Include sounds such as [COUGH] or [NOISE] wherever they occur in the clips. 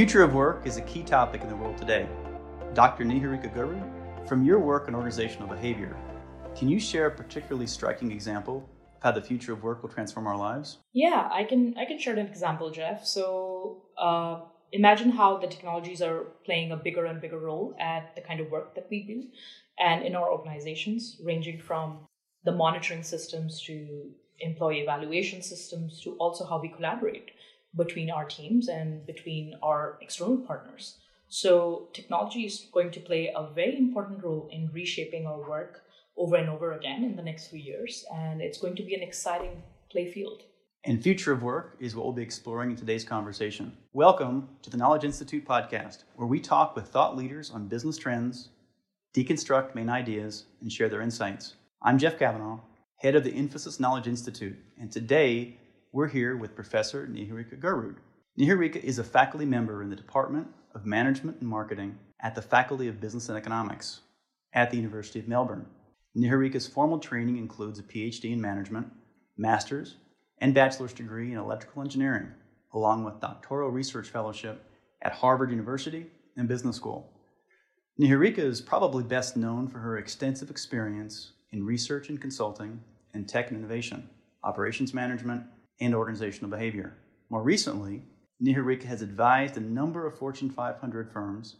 future of work is a key topic in the world today. Dr. Niharika Garud, from your work in organizational behavior, can you share a particularly striking example of how the future of work will transform our lives? Yeah, I can I can share an example, Jeff. So uh, imagine how the technologies are playing a bigger and bigger role at the kind of work that we do and in our organizations, ranging from the monitoring systems to employee evaluation systems to also how we collaborate between our teams and between our external partners. So, technology is going to play a very important role in reshaping our work over and over again in the next few years, and it's going to be an exciting play field. And future of work is what we'll be exploring in today's conversation. Welcome to the Knowledge Institute podcast, where we talk with thought leaders on business trends, deconstruct main ideas, and share their insights. I'm Jeff Kavanaugh, head of the Infosys Knowledge Institute, and today we're here with Professor Niharika Garud. Niharika is a faculty member in the Department of Management and Marketing at the Faculty of Business and Economics at the University of Melbourne. Niharika's formal training includes a PhD in management, master's, and bachelor's degree in electrical engineering, along with doctoral research fellowship at Harvard University and Business School. Niharika is probably best known for her extensive experience in research and consulting in tech and innovation, operations management, and organizational behavior. More recently, Niharika has advised a number of Fortune 500 firms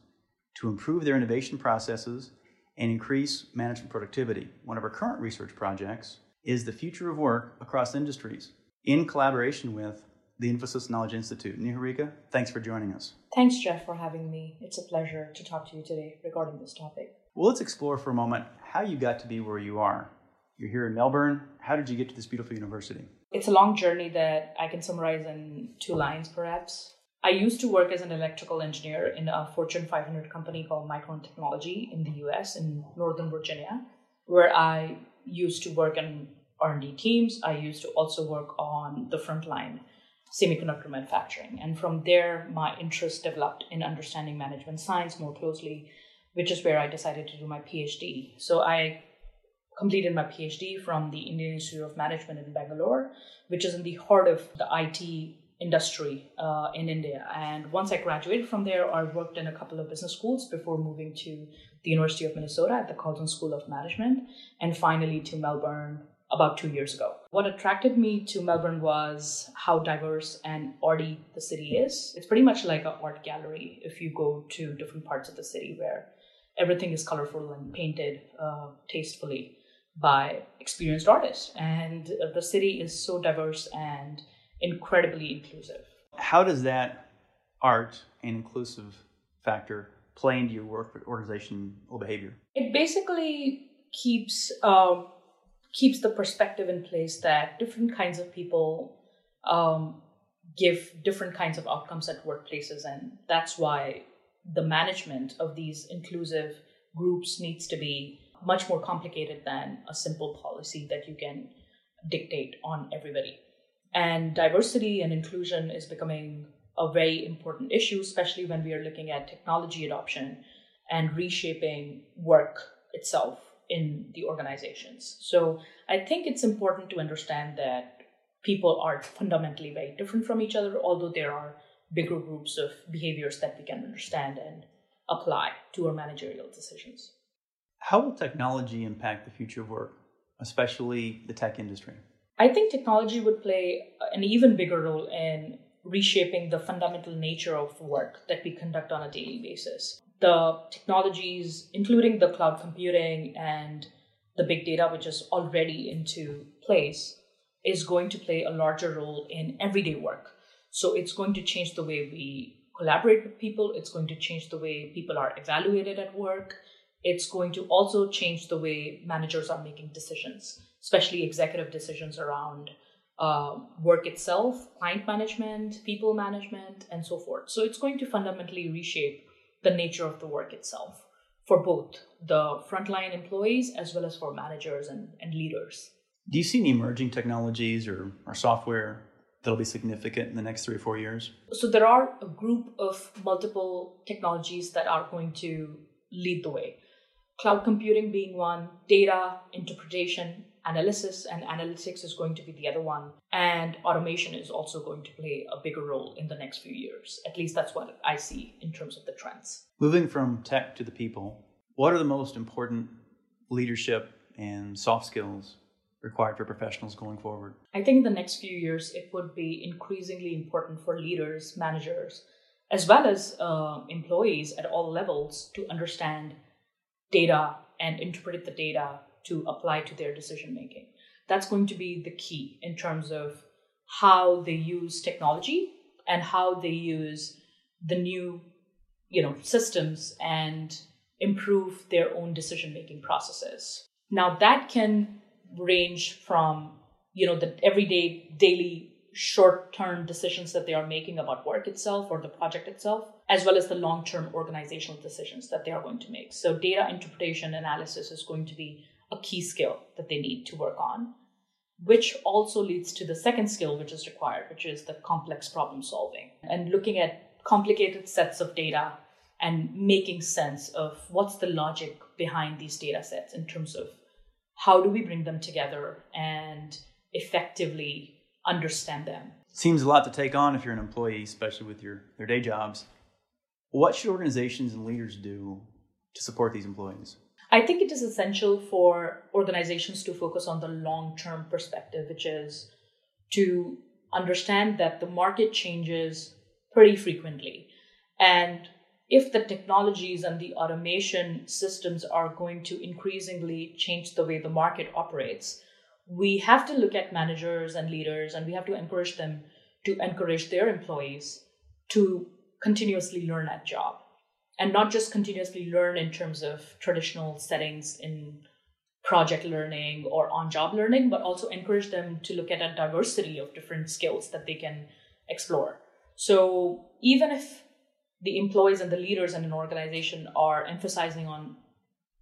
to improve their innovation processes and increase management productivity. One of our current research projects is the future of work across industries in collaboration with the Infosys Knowledge Institute. Niharika, thanks for joining us. Thanks, Jeff, for having me. It's a pleasure to talk to you today regarding this topic. Well, let's explore for a moment how you got to be where you are. You're here in Melbourne. How did you get to this beautiful university? It's a long journey that I can summarize in two lines, perhaps. I used to work as an electrical engineer in a Fortune 500 company called Micron Technology in the US in Northern Virginia, where I used to work in R&D teams. I used to also work on the front line semiconductor manufacturing. And from there, my interest developed in understanding management science more closely, which is where I decided to do my PhD. So I completed my PhD from the Indian Institute of Management in Bangalore, which is in the heart of the IT industry uh, in India. And once I graduated from there, I worked in a couple of business schools before moving to the University of Minnesota at the Carlson School of Management, and finally to Melbourne about two years ago. What attracted me to Melbourne was how diverse and arty the city is. It's pretty much like an art gallery if you go to different parts of the city where everything is colorful and painted uh, tastefully by experienced artists. And the city is so diverse and incredibly inclusive. How does that art and inclusive factor play into your work organizational behavior? It basically keeps um, keeps the perspective in place that different kinds of people um, give different kinds of outcomes at workplaces, and that's why the management of these inclusive groups needs to be much more complicated than a simple policy that you can dictate on everybody. And diversity and inclusion is becoming a very important issue, especially when we are looking at technology adoption and reshaping work itself in the organizations. So I think it's important to understand that people are fundamentally very different from each other, although there are bigger groups of behaviors that we can understand and apply to our managerial decisions. How will technology impact the future of work, especially the tech industry? I think technology would play an even bigger role in reshaping the fundamental nature of work that we conduct on a daily basis. The technologies, including the cloud computing and the big data, which is already into place, is going to play a larger role in everyday work. So it's going to change the way we collaborate with people, it's going to change the way people are evaluated at work, it's going to also change the way managers are making decisions, especially executive decisions around uh, work itself, client management, people management, and so forth. So it's going to fundamentally reshape the nature of the work itself for both the frontline employees as well as for managers and, and leaders. Do you see any emerging technologies or, or software that'll be significant in the next three or four years? So there are a group of multiple technologies that are going to lead the way cloud computing being one, data interpretation analysis and analytics is going to be the other one. And automation is also going to play a bigger role in the next few years. At least that's what I see in terms of the trends. Moving from tech to the people, what are the most important leadership and soft skills required for professionals going forward? I think in the next few years, it would be increasingly important for leaders, managers, as well as uh, employees at all levels to understand data and interpret the data to apply to their decision making. That's going to be the key in terms of how they use technology and how they use the new you know systems and improve their own decision making processes now that can range from you know the everyday daily short term decisions that they are making about work itself or the project itself as well as the long term organizational decisions that they are going to make so data interpretation analysis is going to be a key skill that they need to work on, which also leads to the second skill which is required, which is the complex problem solving and looking at complicated sets of data and making sense of what's the logic behind these data sets in terms of how do we bring them together and effectively understand them. Seems a lot to take on if you're an employee, especially with your their day jobs. What should organizations and leaders do to support these employees? I think it is essential for organizations to focus on the long term perspective, which is to understand that the market changes pretty frequently. And if the technologies and the automation systems are going to increasingly change the way the market operates, we have to look at managers and leaders and we have to encourage them to encourage their employees to continuously learn at job and not just continuously learn in terms of traditional settings in project learning or on job learning, but also encourage them to look at a diversity of different skills that they can explore. So even if the employees and the leaders in an organization are emphasizing on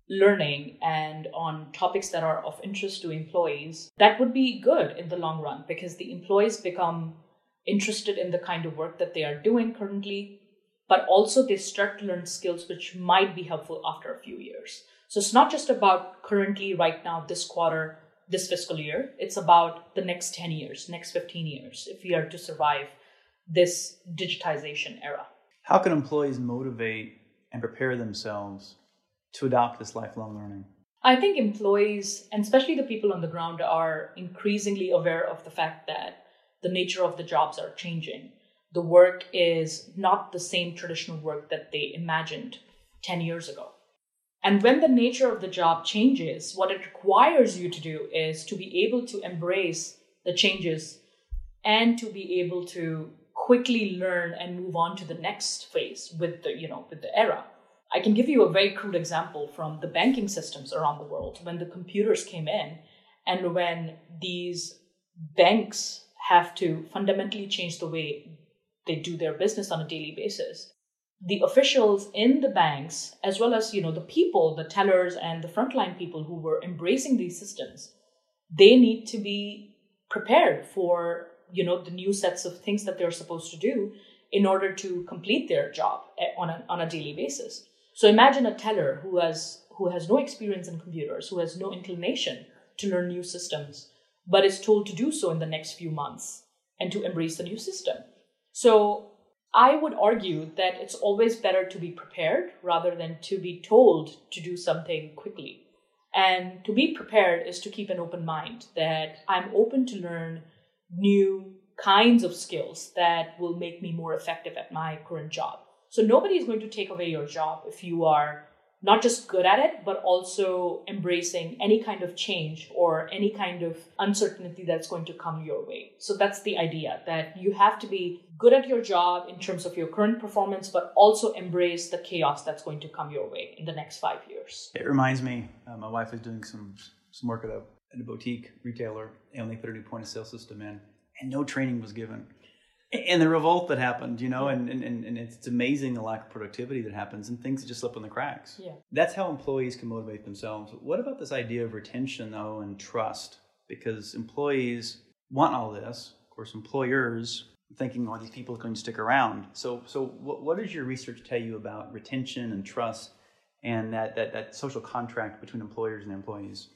learning and on topics that are of interest to employees, that would be good in the long run because the employees become interested in the kind of work that they are doing currently but also they start to learn skills which might be helpful after a few years. So it's not just about currently, right now, this quarter, this fiscal year. It's about the next 10 years, next 15 years, if we are to survive this digitization era. How can employees motivate and prepare themselves to adopt this lifelong learning? I think employees, and especially the people on the ground, are increasingly aware of the fact that the nature of the jobs are changing the work is not the same traditional work that they imagined 10 years ago. And when the nature of the job changes, what it requires you to do is to be able to embrace the changes and to be able to quickly learn and move on to the next phase with the, you know, with the era. I can give you a very crude example from the banking systems around the world when the computers came in and when these banks have to fundamentally change the way they do their business on a daily basis. The officials in the banks as well as you know the people the tellers and the frontline people who were embracing these systems they need to be prepared for you know the new sets of things that they're supposed to do in order to complete their job eh, on a, on a daily basis. So imagine a teller who has who has no experience in computers who has no inclination to learn new systems but is told to do so in the next few months and to embrace the new system so I would argue that it's always better to be prepared rather than to be told to do something quickly. And to be prepared is to keep an open mind that I'm open to learn new kinds of skills that will make me more effective at my current job. So nobody is going to take away your job if you are not just good at it, but also embracing any kind of change or any kind of uncertainty that's going to come your way. So that's the idea that you have to be good at your job in terms of your current performance, but also embrace the chaos that's going to come your way in the next five years. It reminds me, uh, my wife is doing some some work at a, at a boutique retailer, and they put a new point of sale system in, and no training was given and the revolt that happened, you know, and, and, and it's amazing the lack of productivity that happens and things just slip in the cracks. Yeah. That's how employees can motivate themselves. What about this idea of retention, though, and trust? Because employees want all this. Of course, employers thinking, oh, these people are going to stick around. So, so what, what does your research tell you about retention and trust and that, that, that social contract between employers and employees?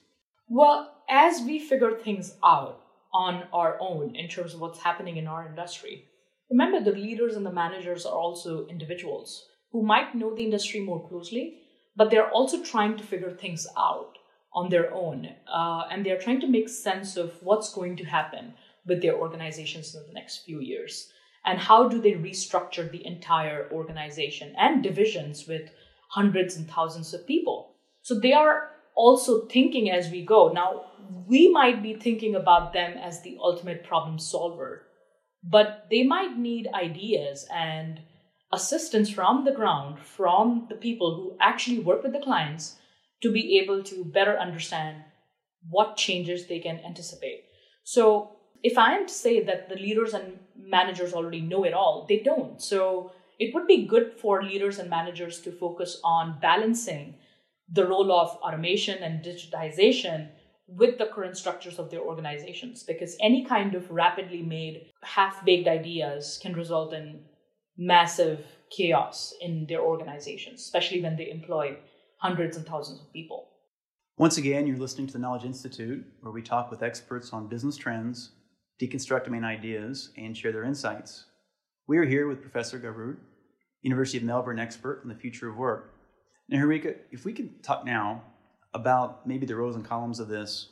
Well, as we figure things out on our own in terms of what's happening in our industry, remember the leaders and the managers are also individuals who might know the industry more closely, but they're also trying to figure things out on their own. Uh, and they're trying to make sense of what's going to happen with their organizations in the next few years. And how do they restructure the entire organization and divisions with hundreds and thousands of people? So they are also thinking as we go. Now, we might be thinking about them as the ultimate problem solver, but they might need ideas and assistance from the ground, from the people who actually work with the clients to be able to better understand what changes they can anticipate. So, if I am to say that the leaders and managers already know it all, they don't. So, it would be good for leaders and managers to focus on balancing the role of automation and digitization with the current structures of their organizations because any kind of rapidly made half baked ideas can result in massive chaos in their organizations, especially when they employ hundreds and thousands of people. Once again, you're listening to the Knowledge Institute, where we talk with experts on business trends, deconstruct main ideas, and share their insights. We are here with Professor Garud, University of Melbourne expert on the future of work. Niharika, if we can talk now about maybe the rows and columns of this,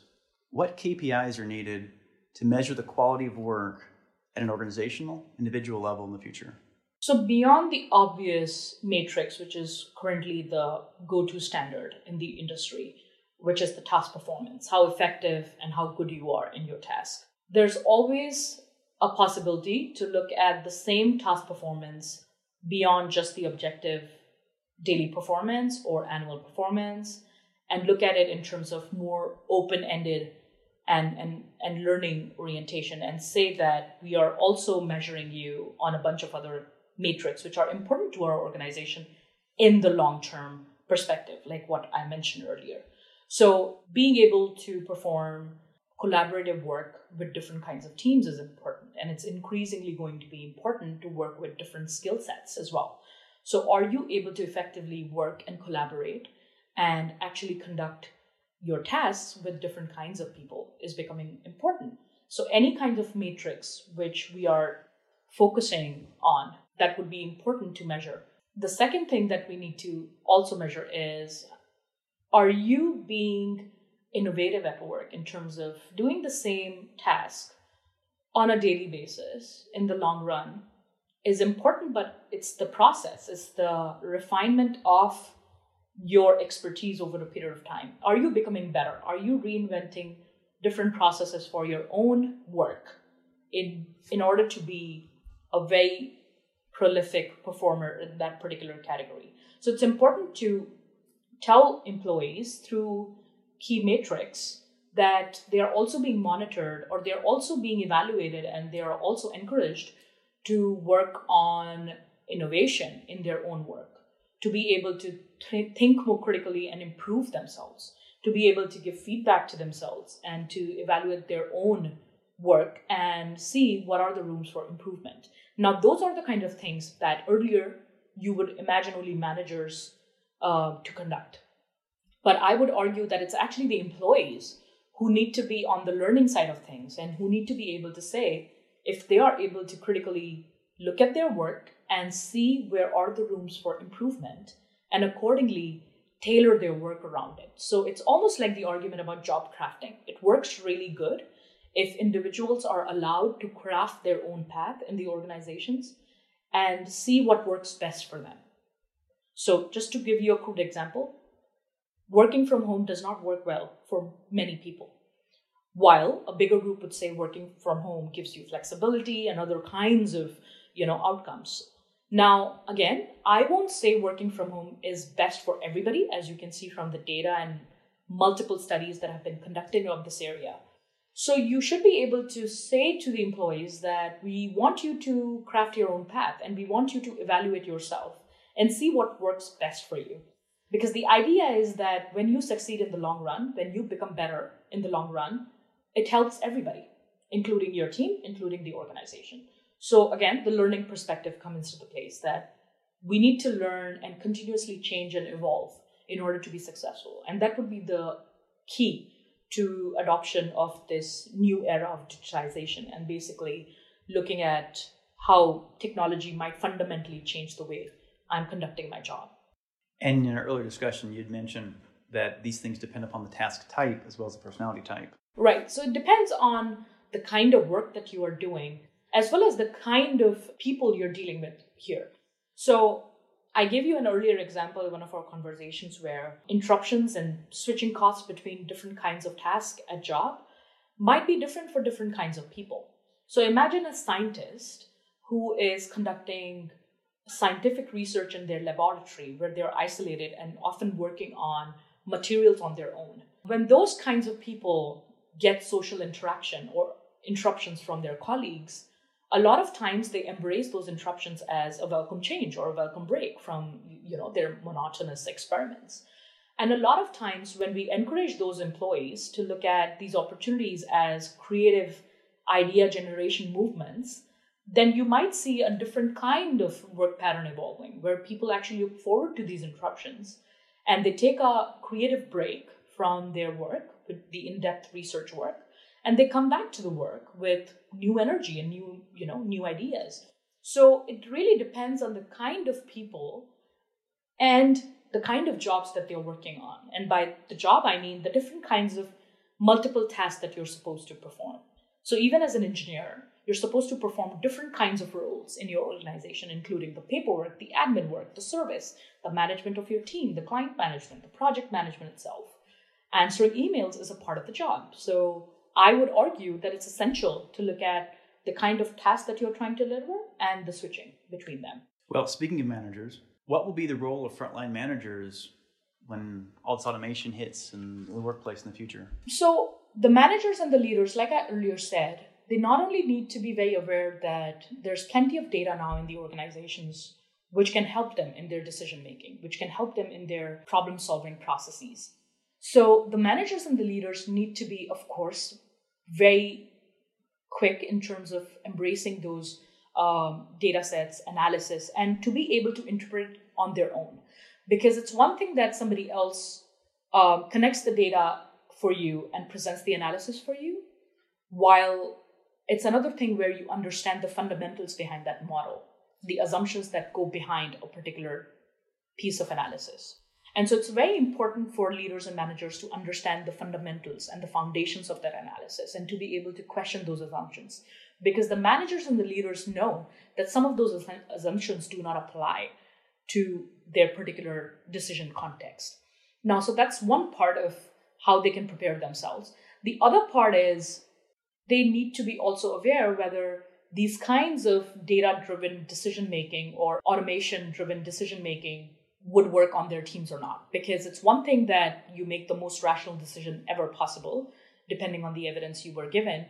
what KPIs are needed to measure the quality of work at an organizational, individual level in the future? So, beyond the obvious matrix, which is currently the go to standard in the industry, which is the task performance, how effective and how good you are in your task, there's always a possibility to look at the same task performance beyond just the objective daily performance or annual performance and look at it in terms of more open ended and, and, and learning orientation and say that we are also measuring you on a bunch of other metrics which are important to our organization in the long term perspective, like what I mentioned earlier. So, being able to perform collaborative work with different kinds of teams is important, and it's increasingly going to be important to work with different skill sets as well. So, are you able to effectively work and collaborate and actually conduct your tasks with different kinds of people is becoming important. So, any kind of matrix which we are focusing on that would be important to measure. The second thing that we need to also measure is are you being innovative at work in terms of doing the same task on a daily basis in the long run is important, but it's the process, it's the refinement of your expertise over a period of time. Are you becoming better? Are you reinventing different processes for your own work in in order to be a very prolific performer in that particular category. So it's important to tell employees through key metrics that they are also being monitored or they're also being evaluated and they are also encouraged to work on innovation in their own work, to be able to th- think more critically and improve themselves, to be able to give feedback to themselves and to evaluate their own work and see what are the rooms for improvement. Now, those are the kind of things that earlier you would imagine only managers uh, to conduct. But I would argue that it's actually the employees who need to be on the learning side of things and who need to be able to say if they are able to critically look at their work and see where are the rooms for improvement and accordingly tailor their work around it. So it's almost like the argument about job crafting. It works really good if individuals are allowed to craft their own path in the organizations and see what works best for them. So, just to give you a crude example, working from home does not work well for many people. While a bigger group would say working from home gives you flexibility and other kinds of, you know, outcomes. Now, again, I won't say working from home is best for everybody, as you can see from the data and multiple studies that have been conducted on this area. So you should be able to say to the employees that we want you to craft your own path and we want you to evaluate yourself and see what works best for you. Because the idea is that when you succeed in the long run, when you become better in the long run, it helps everybody, including your team, including the organization. So again, the learning perspective comes into the place that we need to learn and continuously change and evolve in order to be successful. And that would be the key to adoption of this new era of digitization and basically looking at how technology might fundamentally change the way I'm conducting my job. And in our earlier discussion, you'd mentioned that these things depend upon the task type as well as the personality type. Right. So it depends on the kind of work that you are doing, as well as the kind of people you're dealing with here. So I gave you an earlier example in one of our conversations where interruptions and switching costs between different kinds of tasks at a job might be different for different kinds of people. So imagine a scientist who is conducting scientific research in their laboratory where they're isolated and often working on materials on their own. When those kinds of people get social interaction or interruptions from their colleagues, a lot of times they embrace those interruptions as a welcome change or a welcome break from you know their monotonous experiments. And a lot of times when we encourage those employees to look at these opportunities as creative idea generation movements then you might see a different kind of work pattern evolving where people actually look forward to these interruptions and they take a creative break from their work the in-depth research work and they come back to the work with new energy and new you know new ideas. So it really depends on the kind of people and the kind of jobs that they're working on. And by the job i mean the different kinds of multiple tasks that you're supposed to perform. So even as an engineer you're supposed to perform different kinds of roles in your organization including the paperwork the admin work the service the management of your team the client management the project management itself answering emails is a part of the job so I would argue that it's essential to look at the kind of task that you're trying to deliver and the switching between them. Well, speaking of managers, what will be the role of frontline managers when all this automation hits in the workplace in the future? So, the managers and the leaders, like I earlier said, they not only need to be very aware that there's plenty of data now in the organizations which can help them in their decision making, which can help them in their problem solving processes. So the managers and the leaders need to be, of course, very quick in terms of embracing those um, data sets, analysis, and to be able to interpret on their own. Because it's one thing that somebody else um, connects the data for you and presents the analysis for you, while it's another thing where you understand the fundamentals behind that model, the assumptions that go behind a particular piece of analysis. And so it's very important for leaders and managers to understand the fundamentals and the foundations of that analysis and to be able to question those assumptions. Because the managers and the leaders know that some of those assumptions do not apply to their particular decision context. Now, so that's one part of how they can prepare themselves. The other part is they need to be also aware whether these kinds of data driven decision making or automation driven decision making would work on their teams or not. Because it's one thing that you make the most rational decision ever possible, depending on the evidence you were given,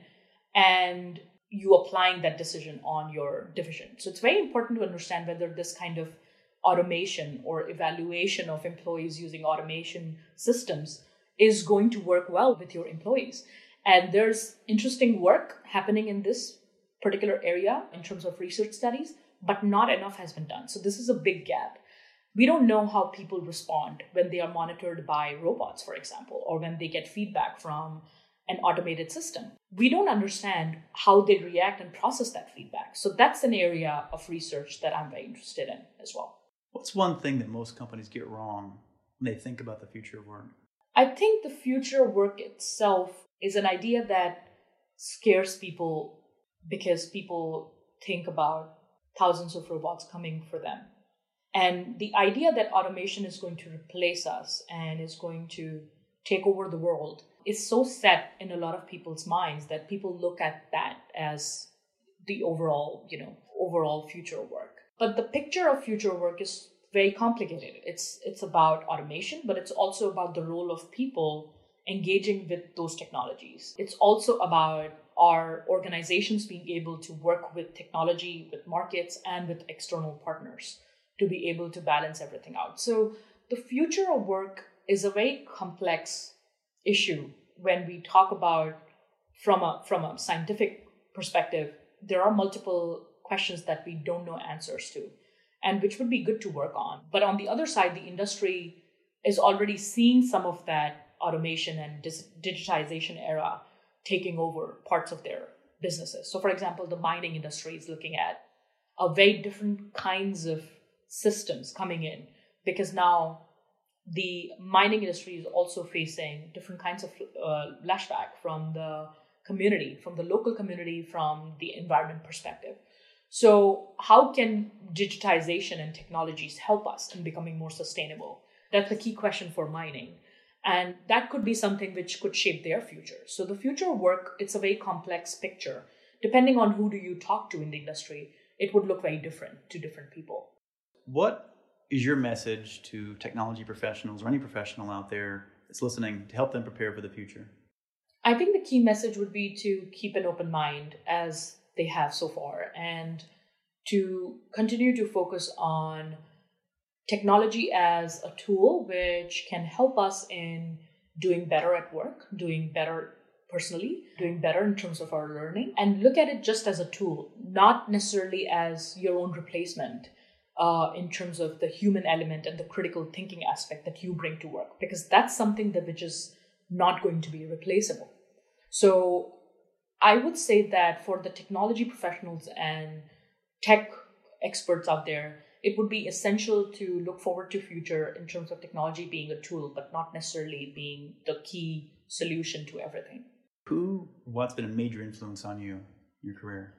and you applying that decision on your division. So it's very important to understand whether this kind of automation or evaluation of employees using automation systems is going to work well with your employees. And there's interesting work happening in this particular area in terms of research studies, but not enough has been done. So this is a big gap we don't know how people respond when they are monitored by robots, for example, or when they get feedback from an automated system. We don't understand how they react and process that feedback. So that's an area of research that I'm very interested in as well. What's one thing that most companies get wrong when they think about the future of work? I think the future of work itself is an idea that scares people because people think about thousands of robots coming for them and the idea that automation is going to replace us and is going to take over the world is so set in a lot of people's minds that people look at that as the overall, you know, overall future work. But the picture of future work is very complicated. It's it's about automation, but it's also about the role of people engaging with those technologies. It's also about our organizations being able to work with technology, with markets, and with external partners to be able to balance everything out. So the future of work is a very complex issue when we talk about from a from a scientific perspective there are multiple questions that we don't know answers to and which would be good to work on but on the other side the industry is already seeing some of that automation and digitization era taking over parts of their businesses. So, for example, the mining industry is looking at a very different kinds of systems coming in because now the mining industry is also facing different kinds of uh, lashback from the community, from the local community, from the environment perspective. So, how can digitization and technologies help us in becoming more sustainable? That's the key question for mining. And that could be something which could shape their future. So, the future work, it's a very complex picture. Depending on who do you talk to in the industry, it would look very different to different people. What is your message to technology professionals or any professional out there that's listening to help them prepare for the future? I think the key message would be to keep an open mind as they have so far and to continue to focus on technology as a tool which can help us in doing better at work, doing better personally, doing better in terms of our learning, and look at it just as a tool, not necessarily as your own replacement. Uh, in terms of the human element and the critical thinking aspect that you bring to work, because that's something that which is not going to be replaceable. So I would say that for the technology professionals and tech experts out there, it would be essential to look forward to future in terms of technology being a tool, but not necessarily being the key solution to everything. Who, what's been a major influence on you, your career?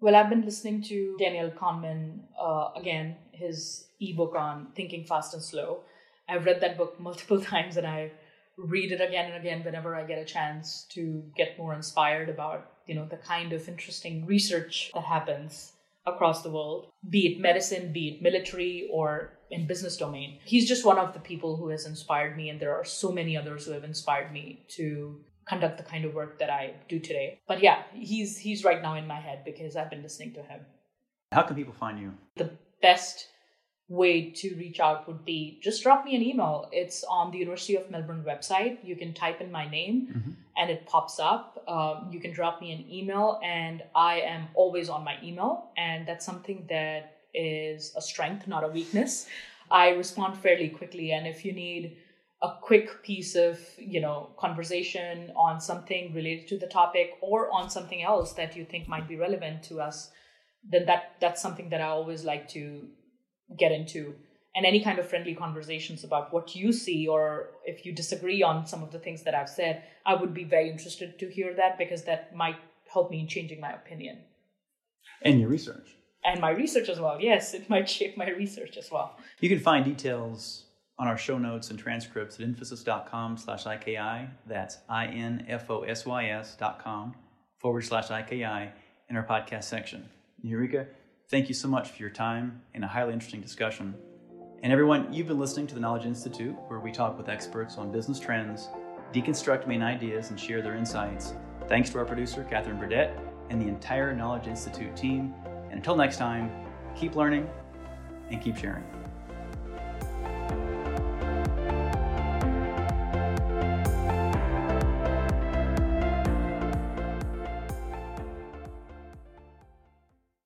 Well, I've been listening to Daniel Kahneman uh, again, his ebook on Thinking Fast and Slow. I've read that book multiple [LAUGHS] times, and I read it again and again whenever I get a chance to get more inspired about, you know, the kind of interesting research that happens across the world, be it medicine, be it military or in business domain. He's just one of the people who has inspired me and there are so many others who have inspired me to conduct the kind of work that I do today. But yeah, he's he's right now in my head because I've been listening to him. How can people find you? The best way to reach out would be just drop me an email. It's on the University of Melbourne website. You can type in my name mm-hmm. and it pops up. Um, you can drop me an email, and I am always on my email. And that's something that is a strength, not a weakness. I respond fairly quickly. And if you need a quick piece of you know conversation on something related to the topic or on something else that you think might be relevant to us then that that's something that i always like to get into and any kind of friendly conversations about what you see or if you disagree on some of the things that I've said, I would be very interested to hear that because that might help me in changing my opinion. And your research. And my research as well. Yes, it might shape my research as well. You can find details on our show notes and transcripts at infosys.com slash IKI. That's I-N-F-O-S-Y-S dot com forward slash IKI in our podcast section. Niharika, Thank you so much for your time and a highly interesting discussion. And everyone, you've been listening to the Knowledge Institute, where we talk with experts on business trends, deconstruct main ideas, and share their insights. Thanks to our producer, Catherine Burdett, and the entire Knowledge Institute team. And until next time, keep learning and keep sharing.